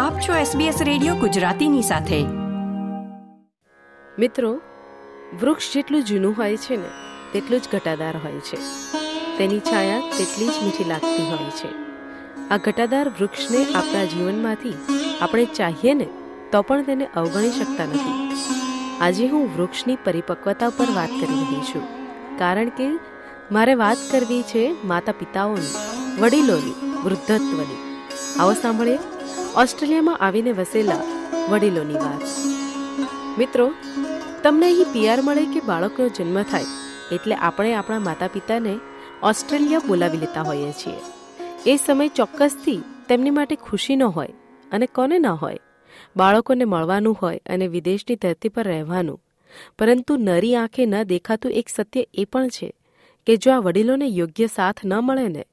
આપ છો SBS radio ગુજરાતીની સાથે. મિત્રો, વૃક્ષ જેટલું જૂનું હોય છે ને, તેટલું જ ઘટાદાર હોય છે. તેની છાયા તેટલી જ મીઠી લાગતી હોય છે. આ ઘટાદાર વૃક્ષને આપણા જીવનમાંથી આપણે ચાહીએ ને, તો પણ તેને અવગણી શકતા નથી. આજે હું વૃક્ષની પરિપક્વતા પર વાત કરી રહી છું. કારણ કે, મારે વાત કરવી છે માતા પિતાઓની વડીલોની, વૃદ્ધત્વની. આવો સાંભળીએ. ઓસ્ટ્રેલિયામાં આવીને વસેલા વડીલોની વાત. મિત્રો, તમને અહીં પીઆર મળે કે બાળકનો જન્મ થાય એટલે આપણે આપણા માતા પિતાને ઓસ્ટ્રેલિયા બોલાવી લેતા હોઈએ છીએ. એ સમય ચોક્કસથી તેમની માટે ખુશીનો હોય અને કોને ન હોય. બાળકોને મળવાનું હોય અને વિદેશની ધરતી પર રહેવાનું. પરંતુ નરી આંખે ન દેખાતું એક સત્ય એ પણ છે કે જો આ વડીલોને યોગ્ય સાથ ન મળે ને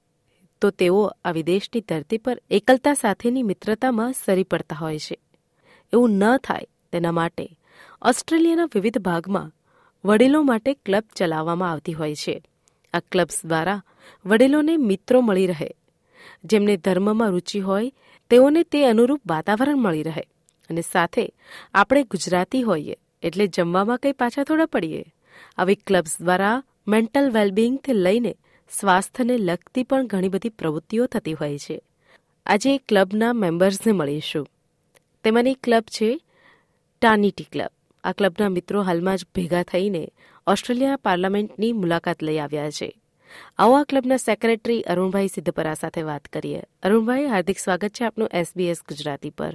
તો તેઓ આ વિદેશની ધરતી પર એકલતા સાથેની મિત્રતામાં સરી પડતા હોય છે. એવું ન થાય તેના માટે ઓસ્ટ્રેલિયાના વિવિધ ભાગમાં વડીલો માટે ક્લબ ચલાવવામાં આવતી હોય છે. આ ક્લબ્સ દ્વારા વડીલોને મિત્રો મળી રહે. જેમને ધર્મમાં રુચિ હોય, તેઓને તે અનુરૂપ વાતાવરણ મળી રહે. અને સાથે આપણે ગુજરાતી હોઈએ, એટલે જમવામાં કંઈ પાછા થોડા પડીએ. આવી ક્લબ્સ દ્વારા મેન્ટલ વેલબિંગથી લઈને સ્વાસ્થ્યને લગતી પણ ઘણી બધી પ્રવૃત્તિઓ થતી હોય છે. આજે ક્લબના મેમ્બર્સને મળીશું. તેમાંની ક્લબ છે ટાનીટી ક્લબ. આ ક્લબના મિત્રો હાલમાં જ ભેગા થઈને ઓસ્ટ્રેલિયા પાર્લામેન્ટની મુલાકાત લઈ આવ્યા છે. આવો આ ક્લબના સેક્રેટરી અરુણભાઈ સિદ્ધપરા સાથે વાત કરીએ. અરુણભાઈ, હાર્દિક સ્વાગત છે આપનું એસબીએસ ગુજરાતી પર.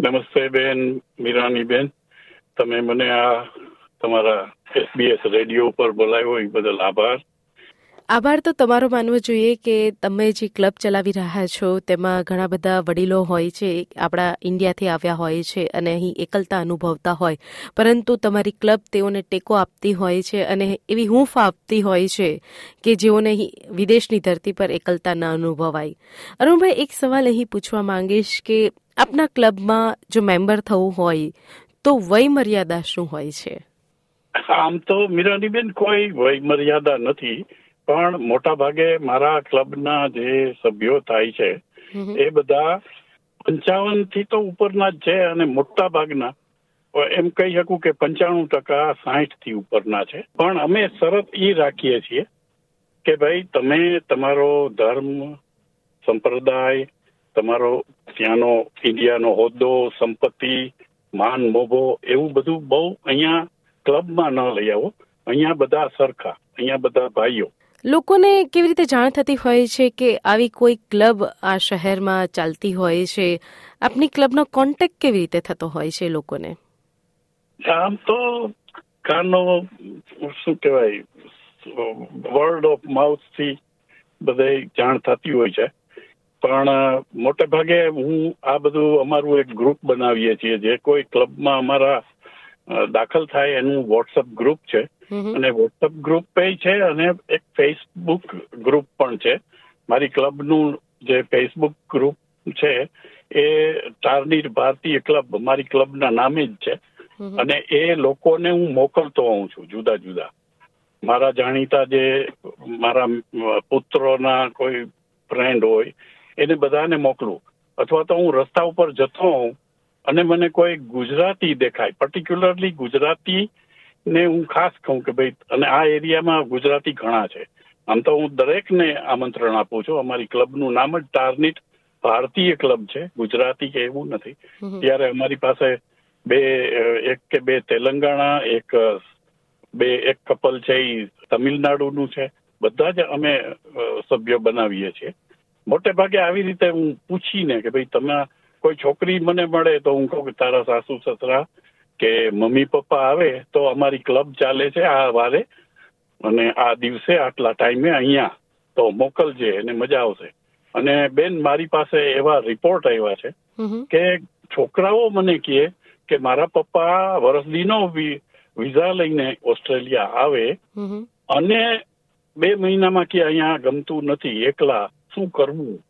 નમસ્તે બેન, મીરાની બેન. તમે મને આ તમારા એસબીએસ રેડિયો પર બોલાવ્યો, એ બદલ આભાર. આભાર તો તમારો માનવો જોઈએ કે તમે જે ક્લબ ચલાવી રહ્યા છો, તેમાં ઘણા બધા વડીલો હોય છે, આપણા ઇન્ડિયાથી આવ્યા હોય છે અને અહીં એકલતા અનુભવતા હોય. પરંતુ તમારી ક્લબ તેઓને ટેકો આપતી હોય છે અને એવી હૂંફ આપતી હોય છે કે જેઓને અહીં વિદેશની ધરતી પર એકલતા ન અનુભવાય. અરુણભાઈ, એક સવાલ અહીં પૂછવા માંગીશ કે આપના ક્લબમાં જો મેમ્બર થવું હોય, તો વય મર્યાદા શું હોય છે? આમ તો મીરાનીબેન કોઈ વય મર્યાદા નથી. પણ મોટા ભાગે મારા ક્લબના જે સભ્યો થાય છે એ બધા પંચાવનથી તો ઉપરના જ છે અને મોટા ભાગના એમ કહી શકું કે પંચાણું ટકા સાહીઠથી ઉપરના છે. પણ અમે શરત એ રાખીએ છીએ કે ભાઈ તમે તમારો ધર્મ સંપ્રદાય તમારો ત્યાંનો ઇન્ડિયાનો હોદ્દો સંપત્તિ માન મોભો એવું બધું બહુ અહીંયા ક્લબમાં ન લઈ આવો. અહીંયા બધા સરખા અહીંયા બધા ભાઈઓ. લોકોને કેવી રીતે જાણ થતી હોય છે કે આવી કોઈ ક્લબ આ શહેરમાં ચાલતી હોય છે? આપની ક્લબનો કોન્ટેક્ટ કેવી રીતે થતો હોય છે લોકોને? આમ તો કાનો શું કહેવાય વર્ડ ઓફ માઉથથી બધે જાણ થતી હોય છે. પણ મોટે ભાગે હું આ બધું અમારું એક ગ્રુપ બનાવીએ છીએ. જે કોઈ ક્લબમાં અમારા દાખલ થાય એનું વોટ્સઅપ ગ્રુપ છે. અને વોટ્સઅપ ગ્રુપ પે છે અને એક ફેસબુક ગ્રુપ પણ છે. મારી ક્લબનું જે ફેસબુક ગ્રુપ છે એ ટાર્નીર ભારતીય ક્લબ મારી ક્લબના નામે જ છે. અને એ લોકોને હું મોકલતો હોઉં છું જુદા જુદા. મારા જાણીતા જે મારા પુત્રોના કોઈ ફ્રેન્ડ હોય એને બધાને મોકલું. અથવા તો હું રસ્તા ઉપર જતો હોઉં અને મને કોઈ ગુજરાતી દેખાય પર્ટિક્યુલરલી ગુજરાતી ને હું ખાસ કહું કે ભાઈ અને આ એરિયામાં ગુજરાતી ઘણા છે. આમ તો હું દરેકને આમંત્રણ આપું છું. અમારી ક્લબનું નામ જ ટાર્નિટ ભારતીય ક્લબ છે. ગુજરાતી કે એવું નથી ત્યારે અમારી પાસે બે એક કે બે તેલંગાણા એક બે એક કપલ છે એ તમિલનાડુનું છે. બધા જ અમે સભ્યો બનાવીએ છીએ. મોટે ભાગે આવી રીતે હું પૂછીને કે ભાઈ તમે કોઈ છોકરી મને મળે તો હું કહું કે તારા સાસુ સસરા કે મમ્મી પપ્પા આવે તો અમારી ક્લબ ચાલે છે આ વારે. અને આ દિવસે આટલા ટાઈમે અહીંયા તો મોકલજે અને મજા આવશે. અને બેન મારી પાસે એવા રિપોર્ટ આવ્યા છે કે છોકરાઓ મને કહે કે મારા પપ્પા વરસદીનો વિઝા લઈને ઓસ્ટ્રેલિયા આવે અને બે મહિનામાં કે અહીંયા ગમતું નથી એકલા શું કરવું?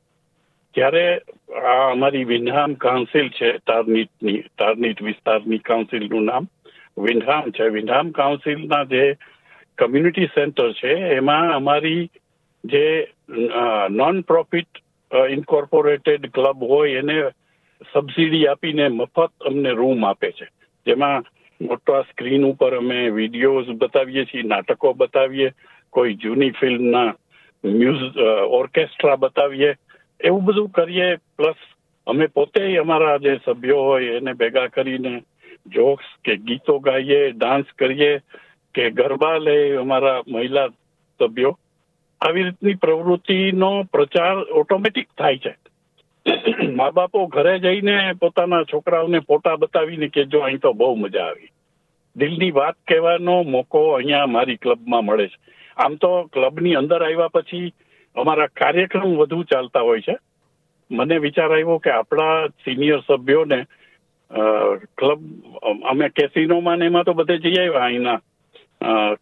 ત્યારે આ અમારી વિન્હામ કાઉન્સિલ છે, તારનીટની, તારનીટ વિસ્તારની કાઉન્સિલનું નામ. વિન્હામ છે. વિન્હામ કાઉન્સિલના જે કમ્યુનિટી સેન્ટર છે, એમાં અમારી જે નોન પ્રોફિટ ઇન્કોર્પોરેટેડ ક્લબ હોય, એને સબસિડી આપીને મફત અમને રૂમ આપે છે. જેમાં મોટા સ્ક્રીન ઉપર અમે વિડીયોઝ બતાવીએ છીએ, નાટકો બતાવીએ, કોઈ જૂની ફિલ્મના મ્યુઝિક ઓર્કેસ્ટ્રા બતાવીએ એવું બધું કરીએ, પ્લસ અમે પોતે અમારા જે સભ્યો હોય એને ભેગા કરીને જોક્સ કે ગીતો ગાઈએ, ડાન્સ કરીએ કે ગરબા લે અમારા મહિલા સભ્યો. આવી રીતની પ્રવૃત્તિનો પ્રચાર ઓટોમેટિક થાય છે. મા બાપો ઘરે જઈને પોતાના છોકરાઓને ફોટા બતાવીને કે જો અહીં તો બહુ મજા આવી. દિલની વાત કહેવાનો મોકો અહીંયા મારી ક્લબમાં મળે છે. આમ તો ક્લબની અંદર આવ્યા પછી અમારા કાર્યક્રમ વધુ ચાલતા હોય છે. મને વિચાર આવ્યો કે આપણા સિનિયર સભ્યોને ક્લબ અમે કેસિનોમાં ને એમાં તો બધે જઈ આવ્યા અહીંના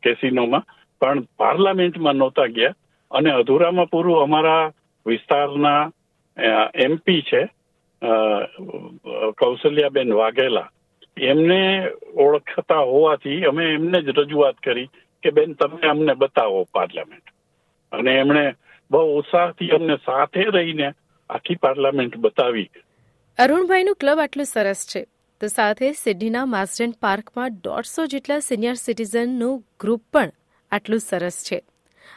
કેસિનોમાં પણ પાર્લામેન્ટમાં નહોતા ગયા. અને અધૂરામાં પૂરું અમારા વિસ્તારના એમપી છે કૌશલ્યાબેન વાઘેલા. એમને ઓળખતા હોવાથી અમે એમને જ રજૂઆત કરી કે, બેન, તમે અમને બતાવો પાર્લામેન્ટ. અને એમણે બહુ ઉત્સાહથી અમને સાથે રહીને આખી પાર્લામેન્ટ બતાવી. અરુણભાઈનું ક્લબ આટલું સરસ છે. તો સાથે સિડનીના માસ્ટન પાર્કમાં દોઢસો જેટલા સિનિયર સિટીઝનનું ગ્રુપ પણ આટલું સરસ છે.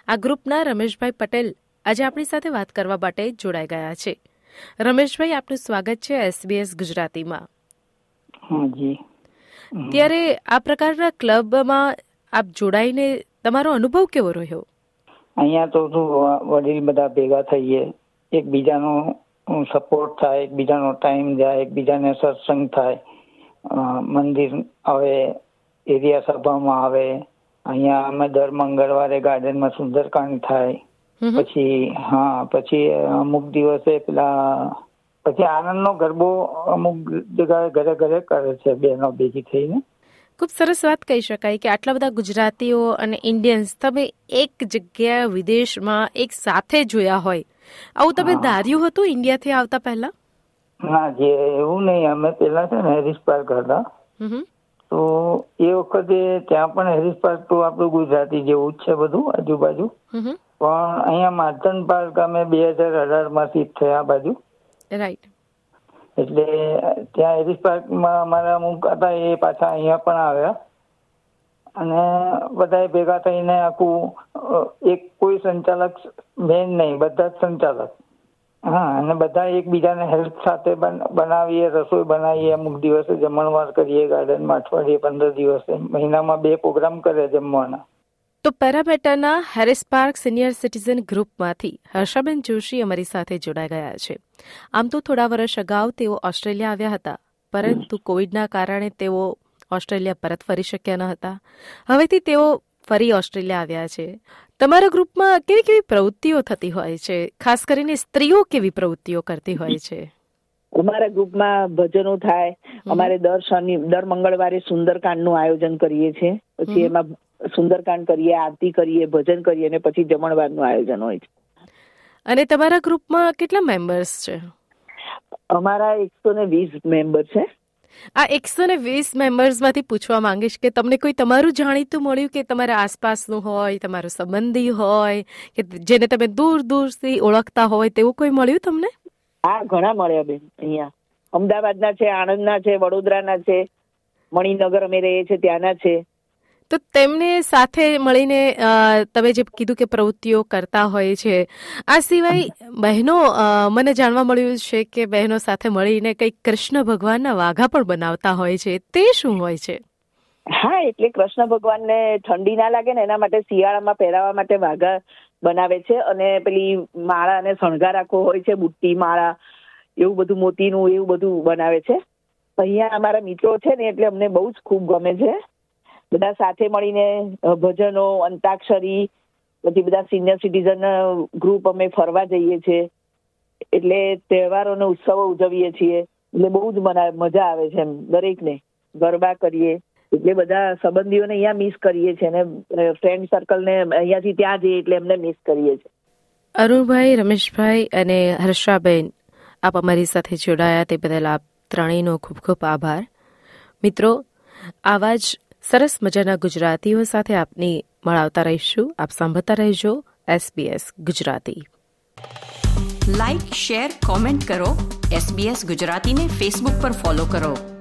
આ ગ્રુપના રમેશભાઈ પટેલ આજે આપણી સાથે વાત કરવા માટે જોડાઈ ગયા છે. રમેશભાઈ આપનું સ્વાગત છે એસબીએસ ગુજરાતીમાં. ત્યારે આ પ્રકારના ક્લબમાં આપ જોડાઈને તમારો અનુભવ કેવો રહ્યો? અહીંયા તો વડીલ બધા ભેગા થઈએ એકબીજાનો સપોર્ટ થાય એકબીજાનો ટાઈમ જાય એકબીજાને સત્સંગ થાય. મંદિર આવે એરિયા સભામાં આવે અહીંયા અમે દર મંગળવારે ગાર્ડનમાં સુંદરકાંડ થાય. પછી હા પછી અમુક દિવસે પેલા પછી આનંદનો ગરબો અમુક જગ્યાએ ઘરે ઘરે કરે છે બહેનો ભેગી થઈને. ખૂબ સરસ વાત કહી શકાય કે આટલા બધા ગુજરાતીઓ અને ઇન્ડિયન્સ તમે એક જગ્યા વિદેશમાં એક સાથે જોયા હોય. આવું તમે ધાર્યું હતું ઇન્ડિયાથી આવતા પહેલા? ના જે એવું નહીં અમે પેલા છે ને હેરિસ પાર્ક હતા. તો એ વખતે ત્યાં પણ હેરિસ પાર્ક તો આપણું ગુજરાતી જેવું જ છે બધું આજુબાજુ. પણ અહીંયા માર્ટન પાર્ક અમે બે હજાર અઢારમાં શિફ્ટ થયા બાજુ. રાઈટ એટલે ત્યાં એરિસ પાર્કમાં અમારા અમુક હતા એ પાછા અહીંયા પણ આવ્યા. અને બધા ભેગા થઈને આખું એક કોઈ સંચાલક મેન નહીં, બધા જ સંચાલક. હા, અને બધા એકબીજાને હેલ્પ સાથે બનાવીએ, રસોઈ બનાવીએ, અમુક દિવસે જમણવાર કરીએ ગાર્ડનમાં અઠવાડિયે પંદર દિવસે, મહિનામાં બે પ્રોગ્રામ કરે જમવાના. તો પેરામેટાના હેરિસ પાર્ક સિનિયર સિટીઝન ગ્રુપમાંથી હર્ષાબેન જોશી અમારી સાથે જોડાઈ ગયા છે. આમ તો થોડા વર્ષ અગાઉ તેઓ ઓસ્ટ્રેલિયા આવ્યા હતા પરંતુ કોવિડના કારણે તેઓ ઓસ્ટ્રેલિયા પરત ફરી શક્યા ન હતા. હવેથી તેઓ ફરી ઓસ્ટ્રેલિયા આવ્યા છે. તમારા ગ્રુપમાં કેવી કેવી પ્રવૃત્તિઓ થતી હોય છે? ખાસ કરીને સ્ત્રીઓ કેવી પ્રવૃત્તિઓ કરતી હોય છે? અમારા ગ્રુપમાં ભજનો થાય. અમારે દર શનિ દર મંગળવારે સુંદરકાંડનું આયોજન કરીએ છીએ. પછી એમાં સુંદરકાંડ કરીએ આરતી કરીએ ભજન કરીએ અને પછી જમણવારનું આયોજન હોય છે. અને તમારા ગ્રુપમાં કેટલા મેમ્બર્સ છે? અમારા એકસો ને વીસ મેમ્બર છે. આ એકસો ને વીસ મેમ્બર્સમાંથી પૂછવા માંગીશ કે તમને કોઈ તમારું જાણીતું મળ્યું કે તમારા આસપાસનું હોય તમારો સંબંધી હોય કે જેને તમે દૂર દૂરથી ઓળખતા હોય તેવું કોઈ મળ્યું તમને? હા ઘણા મળ્યા બેન અહીંયા. અમદાવાદના છે આણંદના છે વડોદરાના છે મણિનગર અમે રહીએ છીએ ત્યાંના છે. તો તેમને સાથે મળીને તમે જે કીધું કે પ્રવૃત્તિઓ કરતા હોય છે, આ સિવાય બહેનો મને જાણવા મળ્યું છે કે બહેનો સાથે મળીને કંઈક કૃષ્ણ ભગવાનના વાઘા પણ બનાવતા હોય છે. તે શું હોય છે? હા, એટલે કૃષ્ણ ભગવાનને ઠંડી ના લાગે ને, એના માટે શિયાળામાં પહેરાવા માટે વાઘા બનાવે છે અને પેલી માળા અને શણગાર આખો હોય છે, બુટ્ટી માળા, એવું બધું મોતીનું એવું બધું બનાવે છે. અહીંયા અમારા મિત્રો છે ને, એટલે અમને બહુ જ ખૂબ ગમે છે. બધા સાથે મળીને ભજનો, અંતાક્ષરી, પછી બધા સિનિયર સિટીઝન ગ્રુપ અમે ફરવા જઈએ છીએ. એટલે તહેવારો અને ઉત્સવો ઉજવીએ છીએ. એટલે બહુ જ મજા આવે છે એમ, દરેકને ગરબા કરીએ. એટલે બધા સંબંધીઓને અહીંયા મિસ કરીએ છીએ અને ફ્રેન્ડ સર્કલને અહીંયાથી ત્યાં જઈએ એટલે એમને મિસ કરીએ છીએ. અરુણભાઈ, રમેશભાઈ અને હર્ષાબેન, આપ અમારી સાથે જોડાયા. તે બદલ આપ ત્રણેયનો ખૂબ ખૂબ આભાર. મિત્રો, આવા જ સરસ મજાના ગુજરાતીઓ સાથે આપને મળાવતા રહીશું. આપ સાંભળતા રહેજો SBS Gujarati. Like share comment કરો. એસબીએસ ગુજરાતીને ફેસબુક પર ફોલો કરો.